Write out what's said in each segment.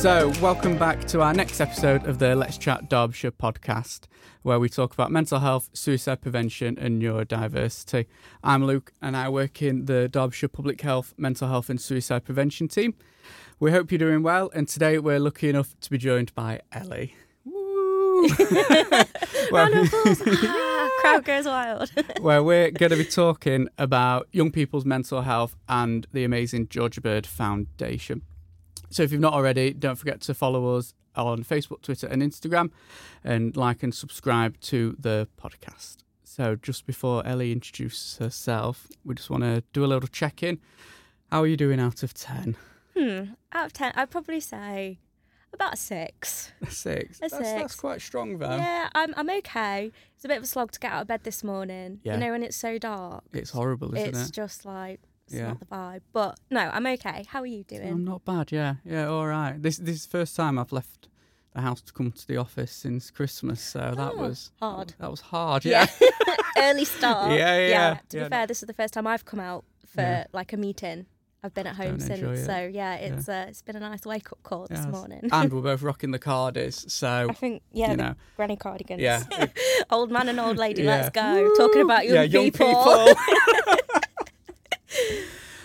So, welcome back to our next episode of the Let's Chat Derbyshire podcast, where we talk about mental health, suicide prevention, and neurodiversity. I'm Luke, and I work in the Derbyshire Public Health, Mental Health, and Suicide Prevention team. We hope you're doing well, and today we're lucky enough to be joined by Ellie. Woo! Round of applause. Ah, crowd goes wild. where we're going to be talking about young people's mental health and the amazing Georgia Bird Foundation. So if you've not already, don't forget to follow us on Facebook, Twitter, and Instagram, and like and subscribe to the podcast. So just before Ellie introduces herself, we just want to do a little check in. How are you doing out of 10? hmm. Out of ten, I'd probably say about a six. A six. A that's, that's quite strong, though. yeah, I'm I'm okay. It's a bit of a slog to get out of bed this morning. Yeah. You know, when it's so dark. It's horrible, isn't it's it? It's just like it's Yeah. not the vibe. But no, I'm okay. How are you doing? I'm not bad, yeah. Yeah, all right. This, this is the first time I've left the house to come to the office since Christmas, so that Oh, was hard. That was hard, yeah. Early start. Yeah, yeah, yeah. To Yeah. be fair, this is the first time I've come out for Yeah. like a meeting. I've been at home since, so yeah, it's uh, it's been a nice wake up call this morning. and we're both rocking the Cardies, so I think yeah, you the know, granny cardigans. yeah, old man and old lady, Yeah. let's go. Talking about young, yeah, young people.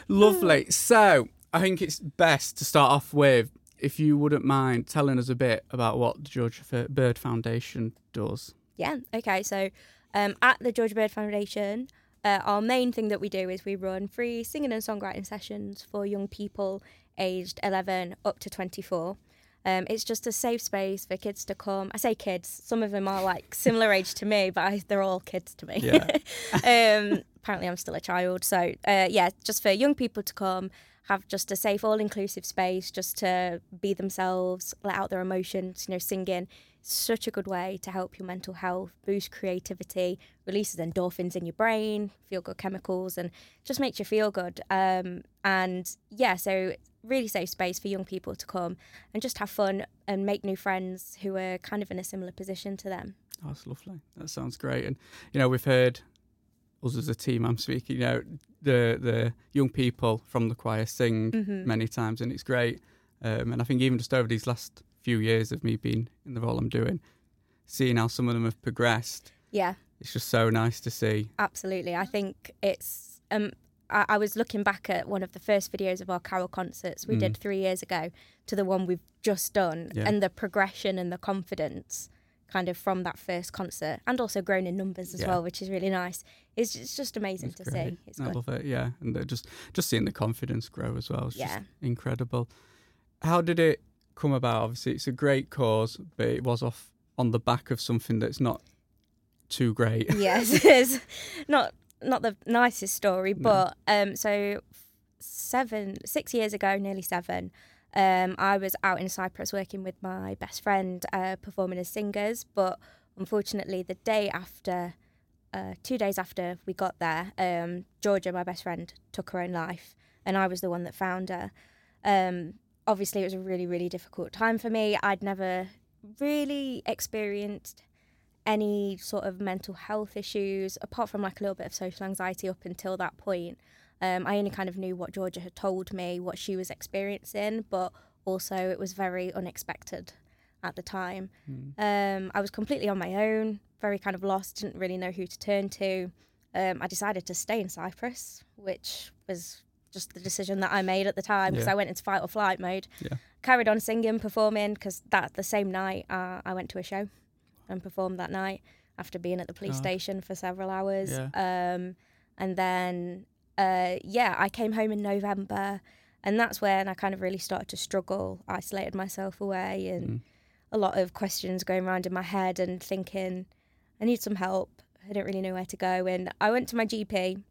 Lovely. So I think it's best to start off with, if you wouldn't mind telling us a bit about what the Georgia Bird Foundation does. yeah, okay. So um, at the Georgia Bird Foundation, uh, our main thing that we do is we run free singing and songwriting sessions for young people aged 11 up to 24. Um, it's just a safe space for kids to come. I say kids, some of them are like similar age to me, but I, they're all kids to me. Yeah. um, apparently, I'm still a child. So, uh, yeah, just for young people to come, have just a safe, all inclusive space just to be themselves, let out their emotions, you know, singing. Such a good way to help your mental health, boost creativity, releases endorphins in your brain, feel good chemicals, and just makes you feel good. Um, and yeah, so really safe space for young people to come and just have fun and make new friends who are kind of in a similar position to them. Oh, that's lovely. That sounds great. And you know, we've heard us as a team. I'm speaking. You know, the the young people from the choir sing Mhm. many times, and it's great. Um, and I think even just over these last few years of me being in the role I'm doing, seeing how some of them have progressed, Yeah, it's just so nice to see. absolutely. I think it's. Um, I, was looking back at one of the first videos of our carol concerts we did three years ago to the one we've just done, Yeah. and the progression and the confidence kind of from that first concert, and also grown in numbers as Yeah. well, which is really nice. It's, it's just amazing It's to great. see. It's I good. love it. Yeah, and they're just just seeing the confidence grow as well. It's Yeah. just incredible. How did it come about? Obviously, it's a great cause, but it was off on the back of something that's not too great. yes, it's not not the nicest story, No. but um, so seven, six years ago, nearly seven, um, I was out in Cyprus working with my best friend, uh, performing as singers. But unfortunately, the day after, uh, two days after we got there, um, Georgia, my best friend, took her own life, and I was the one that found her. Um, obviously, it was a really, really difficult time for me. I'd never really experienced any sort of mental health issues apart from like a little bit of social anxiety up until that point. Um, I only kind of knew what Georgia had told me, what she was experiencing, but also it was very unexpected at the time. Um, I was completely on my own, very kind of lost, didn't really know who to turn to. Um, I decided to stay in Cyprus, which was just the decision that I made at the time because Yeah. I went into fight or flight mode. Yeah. Carried on singing, performing because that the same night uh, I went to a show and performed that night after being at the police God. station for several hours. Yeah. Um, and then, uh, yeah, I came home in November, and that's when I kind of really started to struggle, isolated myself away, and Mm. a lot of questions going around in my head and thinking, I need some help. I didn't really know where to go. And I went to my GP,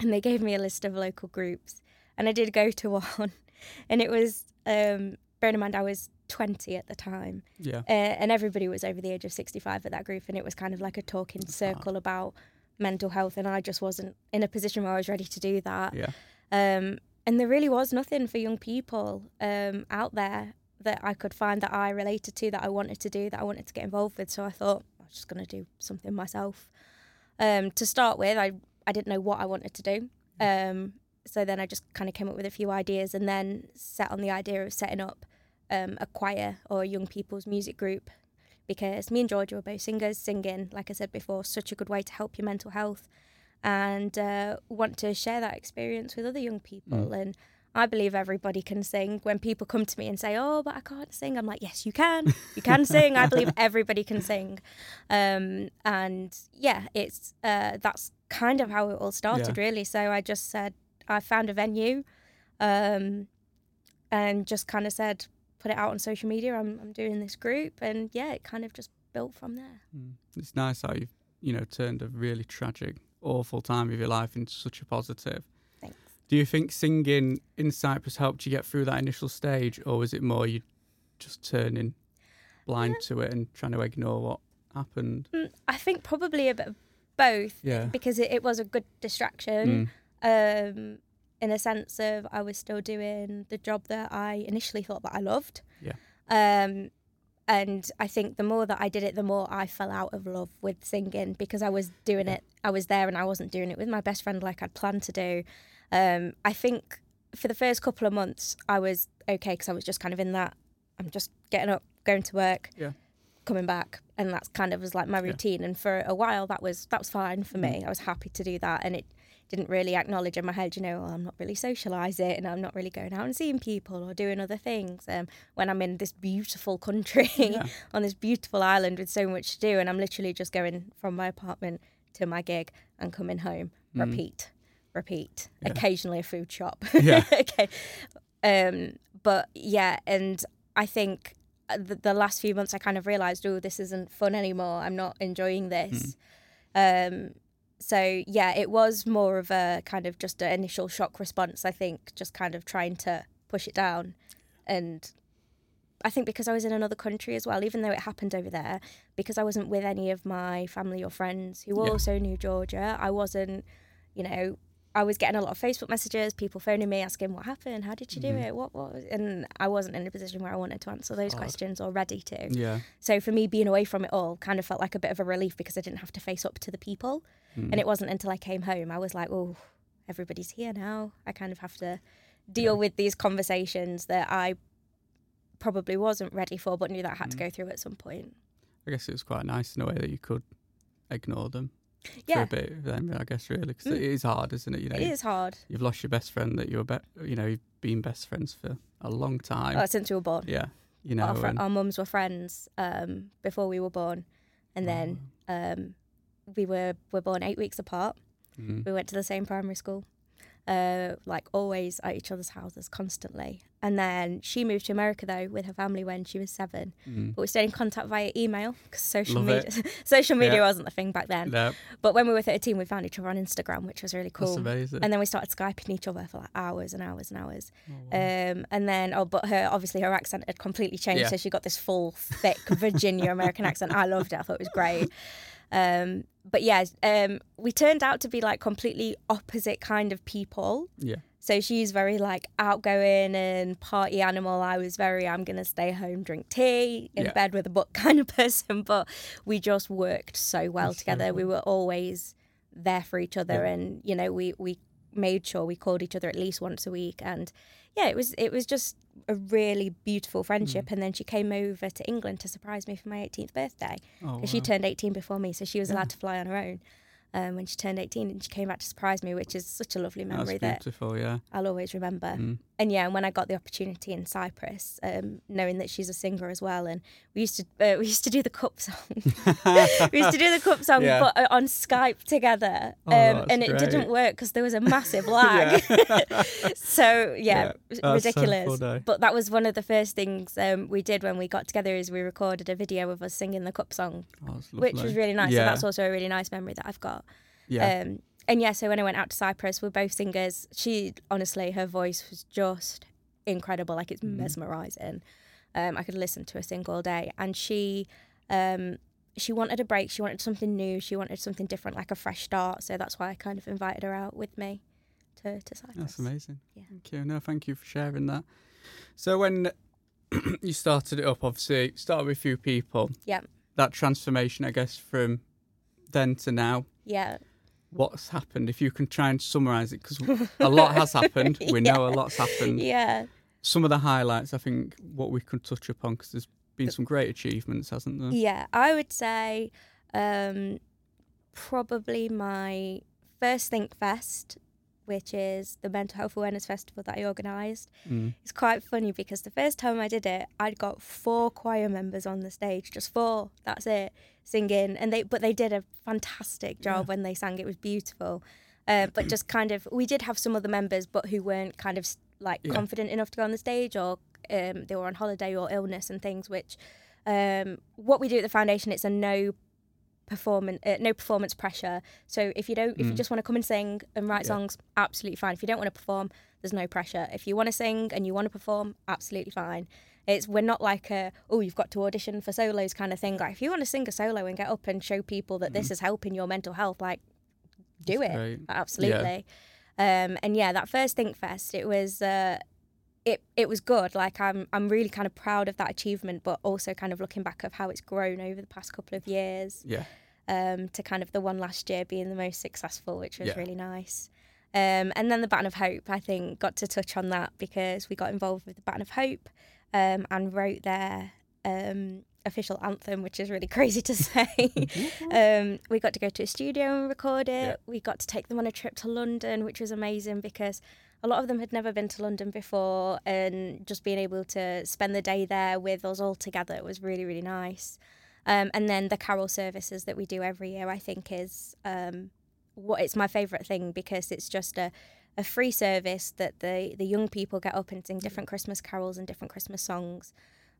and they gave me a list of local groups, and I did go to one, and it was, um, bearing in mind I was 20 at the time Yeah. uh, and everybody was over the age of 65 at that group and it was kind of like a talking circle about mental health and i just wasn't in a position where i was ready to do that. Yeah. um, and there really was nothing for young people um, out there that i could find that i related to that i wanted to do that i wanted to get involved with. So i thought i was just going to do something myself. Um, to start with I, I didn't know what i wanted to do. Um, so then i just kind of came up with a few ideas and then set on the idea of setting up um, a choir or a young people's music group because me and Georgia were both singers, singing, like I said before, such a good way to help your mental health and uh, want to share that experience with other young people. Mm. And I believe everybody can sing. When people come to me and say, "Oh, but I can't sing," I'm like, "Yes, you can. You can sing. I believe everybody can sing." Um, and yeah, it's uh, that's kind of how it all started, really. So I just said I found a venue, um, and just kind of said, put it out on social media. I'm I'm doing this group, and yeah, it kind of just built from there. Mm. It's nice how you've you know turned a really tragic, awful time of your life into such a positive. Thanks. Do you think singing in Cyprus helped you get through that initial stage, or was it more you just turning blind to it and trying to ignore what happened? Mm, I think probably a bit of both Yeah. because it, it was a good distraction. Mm. um, in a sense of I was still doing the job that I initially thought that I loved. Yeah. Um, and I think the more that I did it, the more I fell out of love with singing because I was doing it, I was there and I wasn't doing it with my best friend like I'd planned to do. Um, I think for the first couple of months, I was okay because I was just kind of in that, I'm just getting up, going to work, Yeah. coming back. And that's kind of was like my Yeah. routine. And for a while, that was that was fine for me. I was happy to do that, and it didn't really acknowledge in my head, you know, oh, I'm not really socialising and I'm not really going out and seeing people or doing other things. Um, when I'm in this beautiful country Yeah. on this beautiful island with so much to do, and I'm literally just going from my apartment to my gig and coming home, Mm. repeat, repeat. Yeah. Occasionally a food shop. Yeah. okay. Um, but yeah, and I think uh, the, the last few months I kind of realised, oh, this isn't fun anymore. I'm not enjoying this. Um, so yeah, it was more of a kind of just an initial shock response. I think just kind of trying to push it down, and I think because I was in another country as well, even though it happened over there, because I wasn't with any of my family or friends who Yeah. also knew Georgia, I wasn't, you know. I was getting a lot of Facebook messages, people phoning me asking what happened, how did you do Mhm. it, what what, was-" and I wasn't in a position where I wanted to answer those questions or ready to. Yeah. So for me, being away from it all kind of felt like a bit of a relief because I didn't have to face up to the people. Mm. And it wasn't until I came home I was like, oh, everybody's here now. I kind of have to deal with these conversations that I probably wasn't ready for, but knew that I had to Mm. go through at some point. I guess it was quite nice in a way that you could ignore them Yeah, for a bit. Then I guess really because Mm. it is hard, isn't it? You know, it is hard. you've lost your best friend that you were, be- you know, you've been best friends for a long time. Uh, since we were born. yeah, you know, our, fr- and- our mums were friends um, before we were born. And then um, we were, were born eight weeks apart. Mm. We went to the same primary school, uh, like always at each other's houses constantly. And then she moved to America though with her family when she was seven. Mm. But we stayed in contact via email because social Love media social media Yeah. wasn't the thing back then. No, But when we were thirteen, we found each other on Instagram, which was really that's cool. amazing. And then we started skyping each other for like hours and hours and hours. Oh, wow. Um, and then, oh, but her obviously her accent had completely changed, Yeah. so she got this full, thick Virginia American accent. I loved it. I thought it was great. Um, but yeah, um, we turned out to be like completely opposite kind of people. yeah, So she's very like outgoing and party animal. I was very I'm gonna stay home, drink tea, in Yeah. bed with a book kind of person. But we just worked so well That's so together. we were always there for each other, Yeah. and you know we we made sure we called each other at least once a week. And yeah, it was it was just a really beautiful Mm. friendship. And then she came over to England to surprise me for my 18th birthday oh, because she turned 18 before me, so she was Yeah. allowed to fly on her own. Um, when she turned 18, and she came back to surprise me, which is such a lovely memory That's that beautiful. Yeah. I'll always remember. Mm. And yeah, and when I got the opportunity in Cyprus, um, knowing that she's a singer as well, and we used to uh, we used to do the cup song. we used to do the cup song, Yeah. but uh, on Skype together, Oh, um, and it didn't work because there was a massive lag. so yeah, Yeah, that's so ridiculous. but that was one of the first things um, we did when we got together. Is we recorded a video of us singing the cup song, Oh, which was really nice. Yeah. So that's also a really nice memory that I've got. yeah. Um, and yeah, so when I went out to Cyprus, we're both singers. She honestly, her voice was just incredible. Like it's Mhm. mesmerizing. Um, I could listen to her sing all day. And she, um, she wanted a break. She wanted something new. She wanted something different, like a fresh start. So that's why I kind of invited her out with me to to Cyprus. That's amazing. Yeah. Thank you. No, thank you for sharing that. So when you started it up, obviously, started with a few people. Yeah. That transformation, I guess, from then to now, Yeah. What's happened? If you can try and summarise it, because a lot has happened. We know a lot's happened. Yeah. some of the highlights. I think what we could touch upon because there's been some great achievements, hasn't there? Yeah, I would say um, probably my first Think Fest, which is the mental health awareness festival that I organised. Mm. It's quite funny because the first time I did it, I'd got four choir members on the stage, just four. That's it, singing, and they but they did a fantastic job Yeah. when they sang. It was beautiful. Uh, but just kind of, we did have some other members, but who weren't kind of like Yeah. confident enough to go on the stage, or um, they were on holiday or illness and things. Which, um, what we do at the foundation, it's a no performance, uh, no performance pressure. So if you don't, if you Mm. just want to come and sing and write Yeah. songs, absolutely fine. If you don't want to perform, there's no pressure. If you want to sing and you want to perform, absolutely fine. It's we're not like a oh you've got to audition for solos kind of thing. Like if you want to sing a solo and get up and show people that this is helping your mental health, like do. That's it great. absolutely. Um, and yeah, that first Think Fest, it was uh, it it was good. Like I'm I'm really kind of proud of that achievement, but also kind of looking back of how it's grown over the past couple of years Yeah. um, to kind of the one last year being the most successful, which was Yeah. really nice. Um, and then the Baton of Hope, I think, got to touch on that because we got involved with the Baton of Hope um, and wrote their um, official anthem, which is really crazy to say. um, we got to go to a studio and record it. Yeah. We got to take them on a trip to London, which was amazing because a lot of them had never been to London before, and just being able to spend the day there with us all together was really, really nice. Um, and then the carol services that we do every year, I think, is um, what it's my favourite thing because it's just a, a free service that the, the young people get up and sing different Christmas carols and different Christmas songs.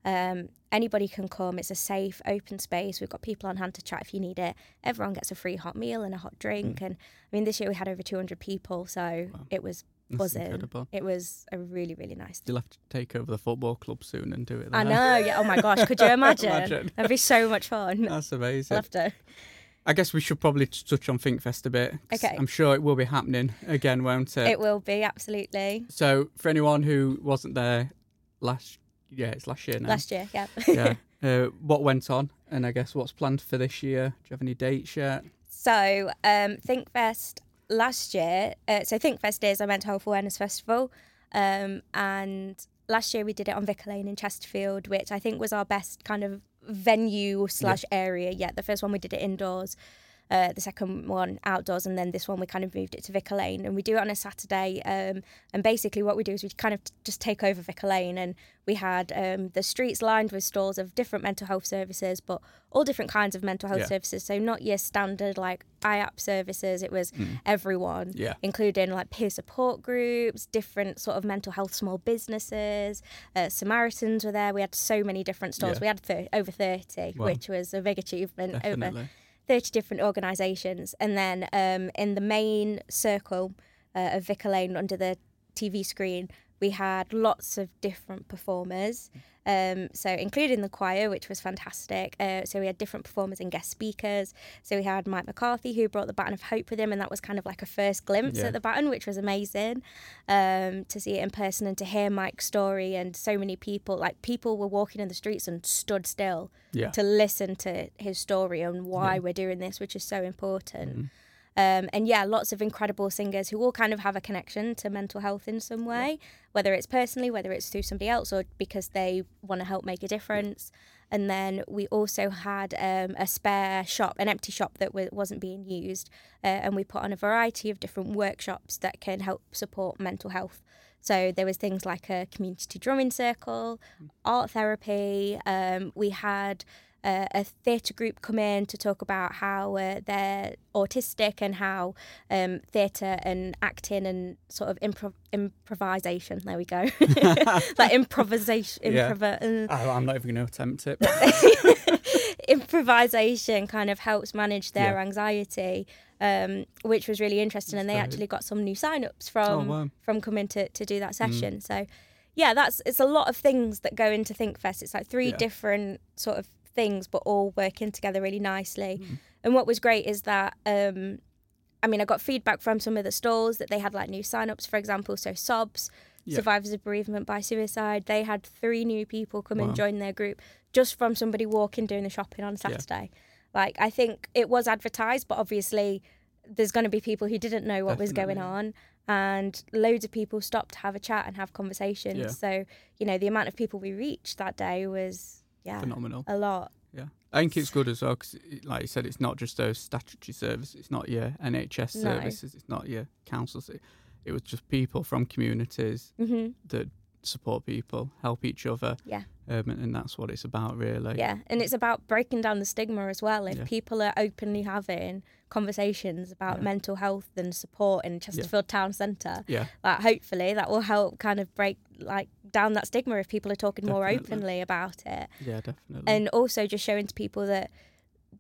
Um, anybody can come. It's a safe, open space. We've got people on hand to chat if you need it. Everyone gets a free hot meal and a hot drink. And I mean, this year we had over 200 people, so Wow. it was That's buzzing. incredible. It was a really, really nice. You'll have to take over the football club soon and do it. I know. Yeah. Oh my gosh. Could you imagine? Imagine. That'd be so much fun. That's amazing. have to. I guess we should probably touch on ThinkFest a bit. Okay. I'm sure it will be happening again, won't it? It will be absolutely So, for anyone who wasn't there last, yeah, it's last year now. last year. Yeah. yeah. Uh, what went on, and I guess what's planned for this year? Do you have any dates yet? So, um, ThinkFest last year, uh, so ThinkFest is a mental health awareness festival. Um, and last year we did it on Vicar Lane in Chesterfield, which I think was our best kind of venue slash area yet. The first one we did it indoors. Uh, the second one outdoors, and then this one we kind of moved it to Vicar Lane, and we do it on a Saturday. Um, and basically, what we do is we kind of t- just take over Vicar Lane, and we had um, the streets lined with stalls of different mental health services, but all different kinds of mental health Yeah. services. So not your standard like IAP services. It was everyone, Yeah. including like peer support groups, different sort of mental health small businesses. Uh, Samaritans were there. We had so many different stalls. Yeah. We had thir- over thirty, Wow. which was a big achievement. Over Definitely. 30 different organisations. And then um, in the main circle uh, of Vicar Lane under the TV screen, we had lots of different performers. Um, so, including the choir, which was fantastic. Uh, so, we had different performers and guest speakers. So, we had Mike McCarthy, who brought the Baton of Hope with him, and that was kind of like a first glimpse Yeah. at the Baton, which was amazing um, to see it in person and to hear Mike's story. And so many people, like, people were walking in the streets and stood still Yeah. to listen to his story and why Yeah. we're doing this, which is so important. Mhm. Um, and yeah, lots of incredible singers who all kind of have a connection to mental health in some way, whether it's personally, whether it's through somebody else, or because they want to help make a difference. And then we also had um, a spare shop, an empty shop that w- wasn't being used, uh, and we put on a variety of different workshops that can help support mental health. So there was things like a community drumming circle, art therapy. Um, we had uh, a theatre group come in to talk about how uh, they're autistic and how um, theatre and acting and sort of improv- improvisation. There we go, like improvisation. Yeah. Improv- uh, I, I'm not even going to attempt it. improvisation kind of helps manage their Yeah. anxiety, um, which was really interesting. and they actually got some new sign-ups from oh, wow. from coming to, to do that Mm. session. So, yeah, that's it's a lot of things that go into ThinkFest. It's like three Yeah. different sort of things, but all working together really nicely. Mm. And what was great is that. Um, I mean, I got feedback from some of the stalls that they had like new sign-ups, for example. So SOBs, Yeah. Survivors of Bereavement by Suicide, they had three new people come Wow. and join their group just from somebody walking doing the shopping on Saturday. Like, I think it was advertised, but obviously there's going to be people who didn't know what was going on. and loads of people stopped to have a chat and have conversations. Yeah. So, you know, the amount of people we reached that day was, yeah, Phenomenal. a lot. Yeah, I think it's good as well because, like you said, it's not just those statutory services. It's not your NHS No. services. It's not your councils. It, it was just people from communities hmm that support people, help each other. Yeah. Um, and, and that's what it's about, really. Yeah, and it's about breaking down the stigma as well. If Yeah. people are openly having conversations about Yeah. mental health and support in Chesterfield Town Centre, Yeah. like hopefully that will help kind of break like down that stigma if people are talking more openly about it, Yeah, definitely. and also just showing to people that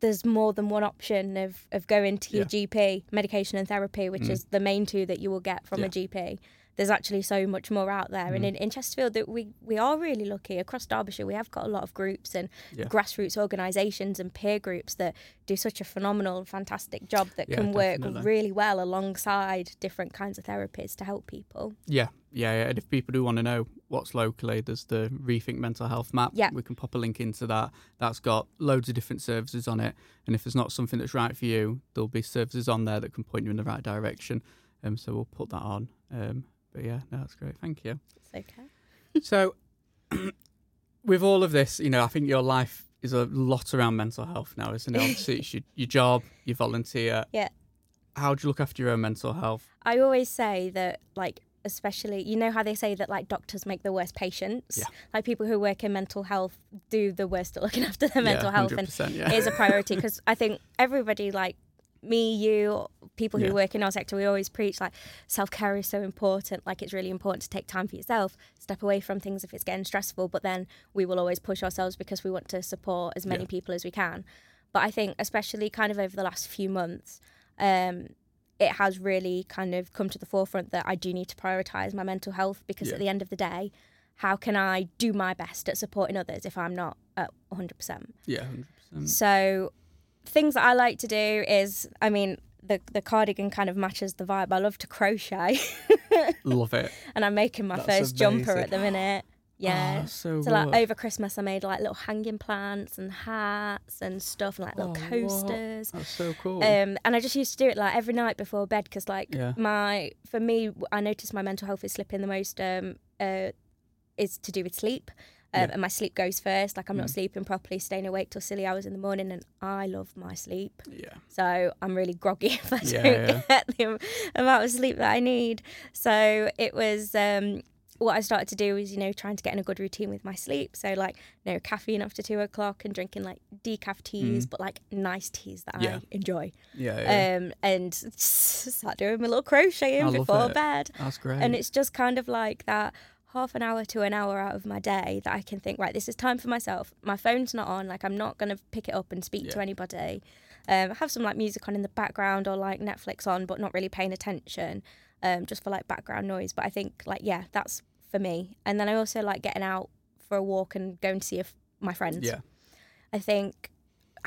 there's more than one option of, of going to your Yeah. GP, medication and therapy, which Mm. is the main two that you will get from Yeah. a GP. There's actually so much more out there, and Mm. in, in Chesterfield, that we we are really lucky. Across Derbyshire, we have got a lot of groups and Yeah. grassroots organisations and peer groups that do such a phenomenal, fantastic job that Yeah, can work definitely. really well alongside different kinds of therapies to help people. Yeah, yeah, yeah. And if people do want to know what's locally, there's the Rethink Mental Health map. Yeah. We can pop a link into that. That's got loads of different services on it. And if there's not something that's right for you, there'll be services on there that can point you in the right direction. Um, so we'll put that on. Um, but yeah, no, that's great. Thank you. It's okay. so, with all of this, you know, I think your life is a lot around mental health now, isn't it? Obviously, it's your, your job, you volunteer. Yeah. How do you look after your own mental health? I always say that, like, especially, you know how they say that, like, doctors make the worst patients? Yeah. Like, people who work in mental health do the worst at looking after their mental yeah, health. And 100%, yeah. is a priority because I think everybody, like me, you, people who Yeah. work in our sector, we always preach like self care is so important. Like it's really important to take time for yourself, step away from things if it's getting stressful. But then we will always push ourselves because we want to support as many Yeah. people as we can. But I think, especially kind of over the last few months, um, it has really kind of come to the forefront that I do need to prioritize my mental health because Yeah. at the end of the day, how can I do my best at supporting others if I'm not at 100%? yeah, 100%. So, things that I like to do is, I mean, the the cardigan kind of matches the vibe. I love to crochet, Love it. and I'm making my That's first jumper at the minute. Yeah. Oh, so so like over Christmas, I made like little hanging plants and hats and stuff, and like little Oh, what? coasters. That's so cool. Um, and I just used to do it like every night before bed because like Yeah. my for me, I noticed my mental health is slipping the most. Um, uh, is to do with sleep. Um, Yeah. And my sleep goes first. Like I'm not Mm. sleeping properly, staying awake till silly hours in the morning, and I love my sleep. yeah. So I'm really groggy if I Yeah, don't yeah. get the amount of sleep that I need. So it was um, what I started to do was, you know, trying to get in a good routine with my sleep. So like no caffeine after two o'clock and drinking like decaf teas, but like nice teas that Mm. Yeah. I enjoy. Yeah, yeah. Um, and start doing my little crocheting I before bed. That's great. And it's just kind of like that half an hour to an hour out of my day that I can think, right, this is time for myself. My phone's not on, like I'm not gonna pick it up and speak to anybody. Um, have some like music on in the background or like Netflix on, but not really paying attention, um, just for like background noise. But I think like yeah, that's for me. And then I also like getting out for a walk and going to see if my friends. yeah, I think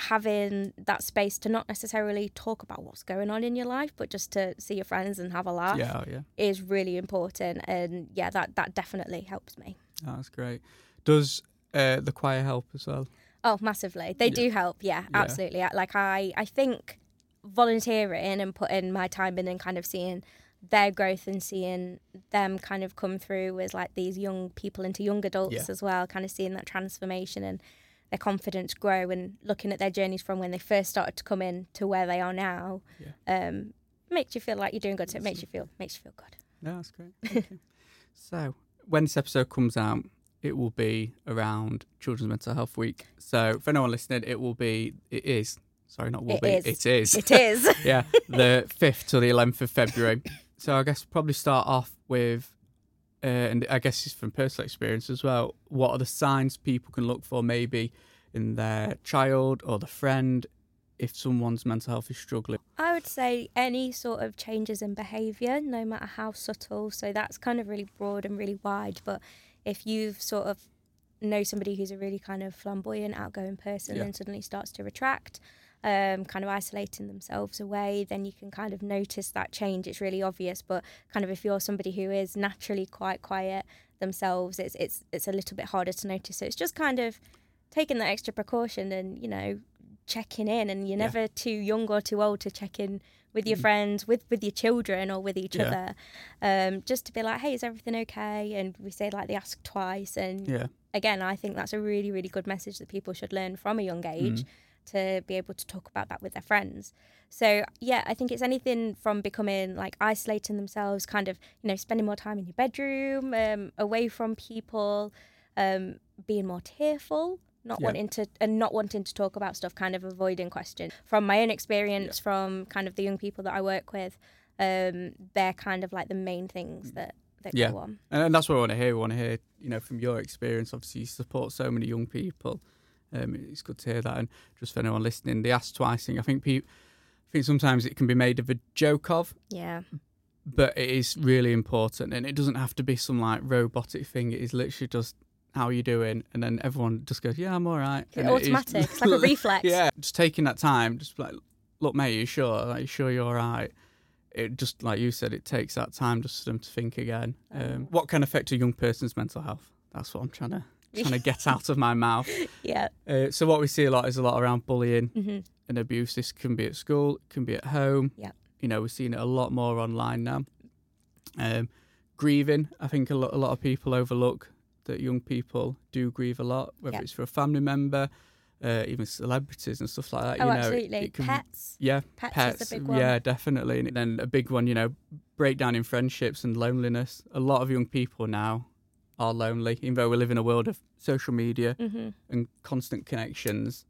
having that space to not necessarily talk about what's going on in your life, but just to see your friends and have a laugh yeah, oh, yeah. is really important. And yeah, that that definitely helps me. Oh, that's great. Does uh, the choir help as well? Oh, massively. They Yeah. do help. Yeah, Yeah. absolutely. Like I, I think volunteering and putting my time in and kind of seeing their growth and seeing them kind of come through as like these young people into young adults Yeah. as well, kind of seeing that transformation and their confidence grow and looking at their journeys from when they first started to come in to where they are now. Um, makes you feel like you're doing good. So it makes you feel makes you feel good. No, that's great. So, when this episode comes out, it will be around Children's Mental Health Week. So, for anyone listening, it will be, it is, sorry, not will It be, is. it is. It is. yeah, the 5th to the 11th of February. So, I guess probably start off with, uh, and I guess it's from personal experience as well, what are the signs people can look for maybe in their child or the friend if someone's mental health is struggling? I would say any sort of changes in behaviour, no matter how subtle. So that's kind of really broad and really wide. But if you've sort of know somebody who's a really kind of flamboyant, outgoing person, Yeah. then suddenly starts to retract, um, kind of isolating themselves away, then you can kind of notice that change. It's really obvious. But kind of if you're somebody who is naturally quite quiet themselves, it's it's it's a little bit harder to notice. So it's just kind of taking that extra precaution and you know checking in and you're Yeah. never too young or too old to check in with your Mm. friends, with with your children, or with each Yeah. other, um, just to be like, "Hey, is everything okay?" And we say like they ask twice, and Yeah. again, I think that's a really, really good message that people should learn from a young age Mm. To be able to talk about that with their friends. So, yeah, I think it's anything from becoming like isolating themselves, kind of, you know, spending more time in your bedroom, um, away from people, um, being more tearful. Not Yeah. wanting to and not wanting to talk about stuff, kind of avoiding questions. From my own experience, from kind of the young people that I work with, um, they're kind of like the main things that that Yeah. go on. And, and that's what I want to hear. We want to hear, you know, from your experience. Obviously, you support so many young people. Um, it's good to hear that. And just for anyone listening, the ask twice thing. I think people, I think sometimes it can be made of a joke of, Yeah, but it is really important, and it doesn't have to be some like robotic thing. It is literally just how are you doing, and then everyone just goes, yeah, I'm all right. It's And automatic. It's like a reflex. Yeah, just taking that time, just like, look, mate, you sure? Like, you sure you're all right? It just like you said, it takes that time just for them to think again. Um, what can affect a young person's mental health? That's what I'm trying to trying to get out of my mouth. Yeah. Uh, so what we see a lot is a lot around bullying hmm and abuse. This can be at school, it can be at home. Yeah. You know, we're seeing it a lot more online now. Um, grieving, I think a lot, a lot of people overlook that young people do grieve a lot, whether Yeah. it's for a family member, uh, even celebrities and stuff like that. Oh, you know, absolutely. it can- Pets. Yeah, Pets, pets. is the big one. Yeah, definitely. And then a big one, you know, breakdown in friendships and loneliness. A lot of young people now are lonely, even though we live in a world of social media hmm and constant connections.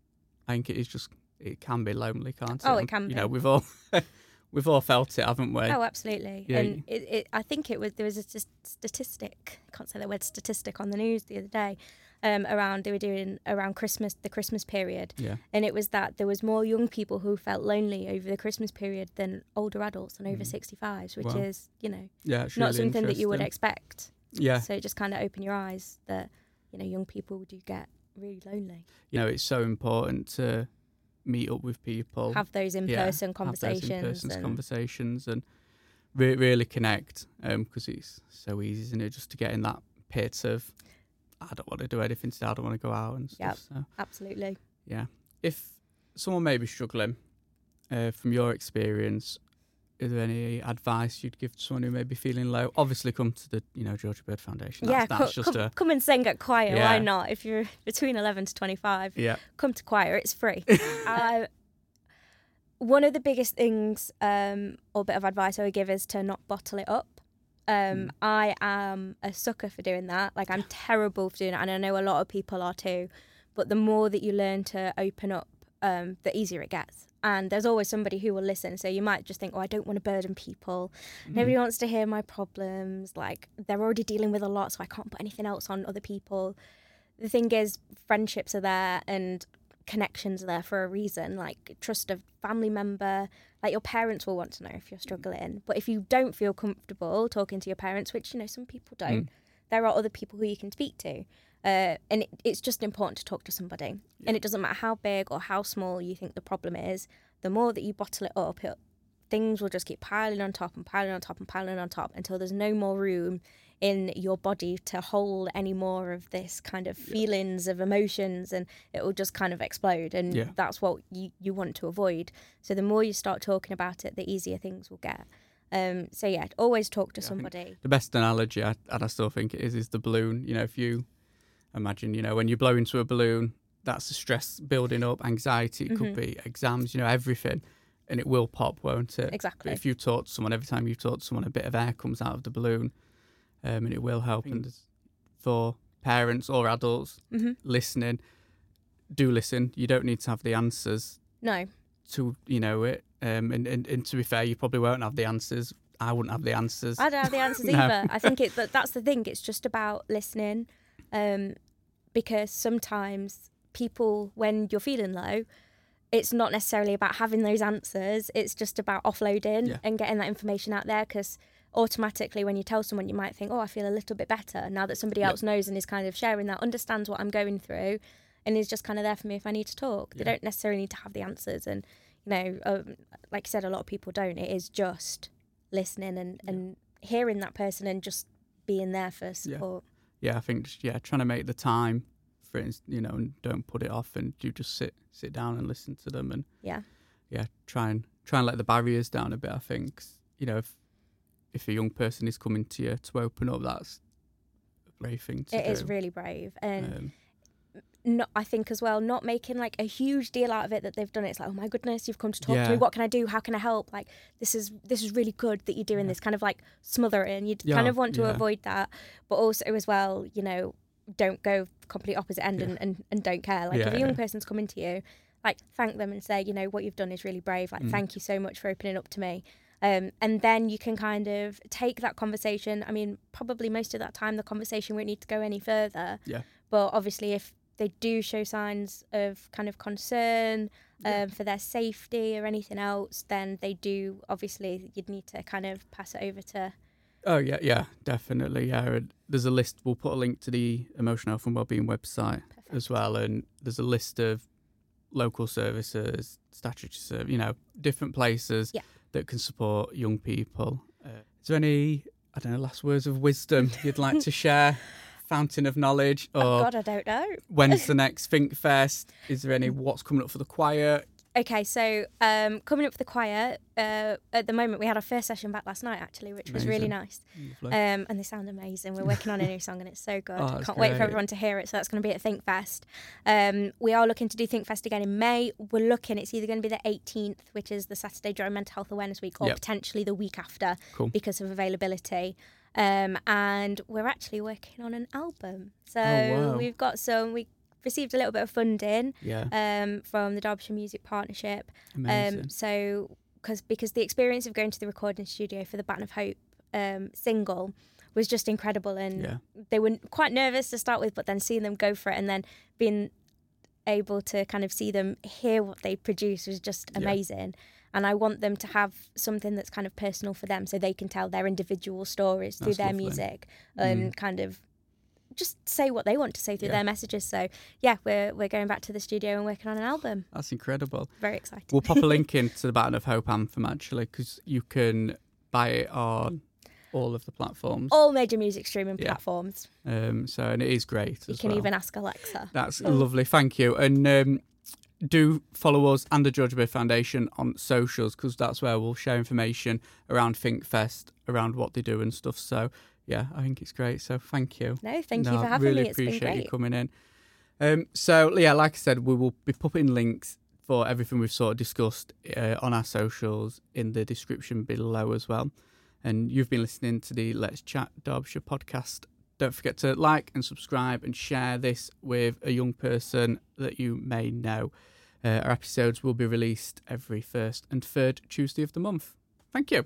I think it is just it can be lonely, can't it? Oh, it And, can You be. know, we've all we've all felt it, haven't we? Oh, absolutely. Yeah, and it, it, I think it was there was a st- statistic. I can't say the word statistic on the news the other day. Um, around they were doing around Christmas, the Christmas period, Yeah. and it was that there was more young people who felt lonely over the Christmas period than older adults and over Mm. 65s, which Wow. is you know Yeah, not really something that you would expect. Yeah, So it just kind of open your eyes that you know young people do get really lonely. you know, it's so important to meet up with people, Have those in yeah, person have those conversations. and- conversations, and re- really connect. Because it's so easy, isn't it, just to get in that pit of I don't want to do anything today. I don't want to go out and stuff. Yep. So absolutely. yeah, if someone may be struggling, uh, from your experience, is there any advice you'd give to someone who may be feeling low? Obviously, come to the you know Georgia Bird Foundation. That's, yeah, that's co- just come, a come and sing at choir. Yeah. Why not? If you're between 11 to 25, yeah, come to choir. It's free. uh, one of the biggest things um, or bit of advice I would give is to not bottle it up. Um, Mm. I am a sucker for doing that. Like I'm terrible for doing it, and I know a lot of people are too. But the more that you learn to open up, um, the easier it gets. And there's always somebody who will listen. So you might just think, "Oh, I don't want to burden people. Mm-hmm. Nobody wants to hear my problems. Like they're already dealing with a lot, so I can't put anything else on other people." The thing is, friendships are there and connections are there for a reason. Like trust a family member. Like your parents will want to know if you're mm-hmm. struggling. But if you don't feel comfortable talking to your parents, which you know some people don't, mm. there are other people who you can speak to. Uh, and it, it's just important to talk to somebody. And it doesn't matter how big or how small you think the problem is. The more that you bottle it up, it, things will just keep piling on top and piling on top and piling on top until there's no more room in your body to hold any more of this kind of feelings of emotions and it will just kind of explode and Yeah. that's what you, you want to avoid so the more you start talking about it the easier things will get um, so yeah always talk to Yeah, somebody the best analogy, I, and I still think it is, is the balloon. You know, if you imagine, you know, when you blow into a balloon, that's the stress building up, anxiety. It could Mhm. be exams, you know, everything, and it will pop, won't it? exactly But if you talk to someone, every time you talk to someone, a bit of air comes out of the balloon, um, and it will help. And for parents or adults hmm listening, do listen. You don't need to have the answers no to, you know, it. Um, and, and, and to be fair, you probably won't have the answers. I wouldn't have the answers. I don't have the answers No. either. I think it that, that's the thing. It's just about listening, um, because sometimes people, when you're feeling low, it's not necessarily about having those answers. It's just about offloading Yeah. and getting that information out there. Because automatically, when you tell someone, you might think, "Oh, I feel a little bit better now that somebody Yeah. else knows and is kind of sharing that, understands what I'm going through, and is just kind of there for me if I need to talk." They don't necessarily need to have the answers, and you know, um, like I said, a lot of people don't. It is just listening and, Yeah. and hearing that person and just being there for support. Yeah, I think just, yeah, trying to make the time for it, you know, and don't put it off, and you just sit sit down and listen to them, and Yeah. yeah, try and try and let the barriers down a bit. I think you know if if a young person is coming to you to open up, that's a brave thing to It do. is really brave, and Um, not I think as well, not making like a huge deal out of it that they've done it. It's like, oh my goodness, you've come to talk to me. What can I do? How can I help? Like this is this is really good that you're doing Yeah. this. Kind of like smother it, and you Yeah, kind of want to yeah. avoid that, but also as well, you know, don't go complete opposite end Yeah. and, and, and don't care. Like if a young person's coming to you, like thank them and say, you know, what you've done is really brave. Like Mm. thank you so much for opening up to me. Um, and then you can kind of take that conversation. I mean, probably most of that time, the conversation won't need to go any further. Yeah. But obviously, if they do show signs of kind of concern Yeah. um, for their safety or anything else, then they do obviously you'd need to kind of pass it over to. Oh yeah, yeah, definitely. Yeah, there's a list. We'll put a link to the emotional health and wellbeing website Perfect. as well, and there's a list of local services, statutory service, you know, different places Yeah. that can support young people. Uh, is there any, I don't know, last words of wisdom you'd like to share? Fountain of knowledge, or Oh God, I don't know. when's the next Think Fest? Is there any what's coming up for the choir? Okay, so um, coming up for the choir, uh, at the moment we had our first session back last night actually, which was really nice. Um, and they sound amazing. We're working on a new song and it's so good. Oh, Can't wait for everyone to hear it. So that's going to be at Think Fest. Um, we are looking to do Think Fest again in May. We're looking, it's either going to be the 18th, which is the Saturday during Mental Health Awareness Week, or Yep. potentially the week after Cool. because of availability. Um, and we're actually working on an album. So Oh, wow. we've got some, we received a little bit of funding yeah, um, from the Derbyshire Music Partnership. amazing. Um, so, cause, because the experience of going to the recording studio for the Baton of Hope um, single was just incredible, and yeah, they were quite nervous to start with, but then seeing them go for it, and then being able to kind of see them hear what they produce was just Yeah. And I want them to have something that's kind of personal for them, so they can tell their individual stories through That's their lovely. music and kind of just say what they want to say through Yeah. their messages. So yeah, we're we're going back to the studio and working on an album. that's incredible. Very exciting. We'll pop a link into the Baton of Hope anthem actually, because you can buy it on all of the platforms. all major music streaming Yeah. platforms. Um, so and it is great. You can well. even ask Alexa. That's lovely. Thank you. And um, do follow us and the Georgia Bird Foundation on socials because that's where we'll share information around Think Fest, around what they do and stuff. So yeah, I think it's great. So thank you. No, thank No, you for having really me. It's been appreciate you coming in. Um, so yeah, like I said, we will be putting links for everything we've sort of discussed uh, on our socials in the description below as well. And you've been listening to the Let's Chat Derbyshire podcast. Don't forget to like and subscribe and share this with a young person that you may know. Uh, our episodes will be released every first and third Tuesday of the month. Thank you.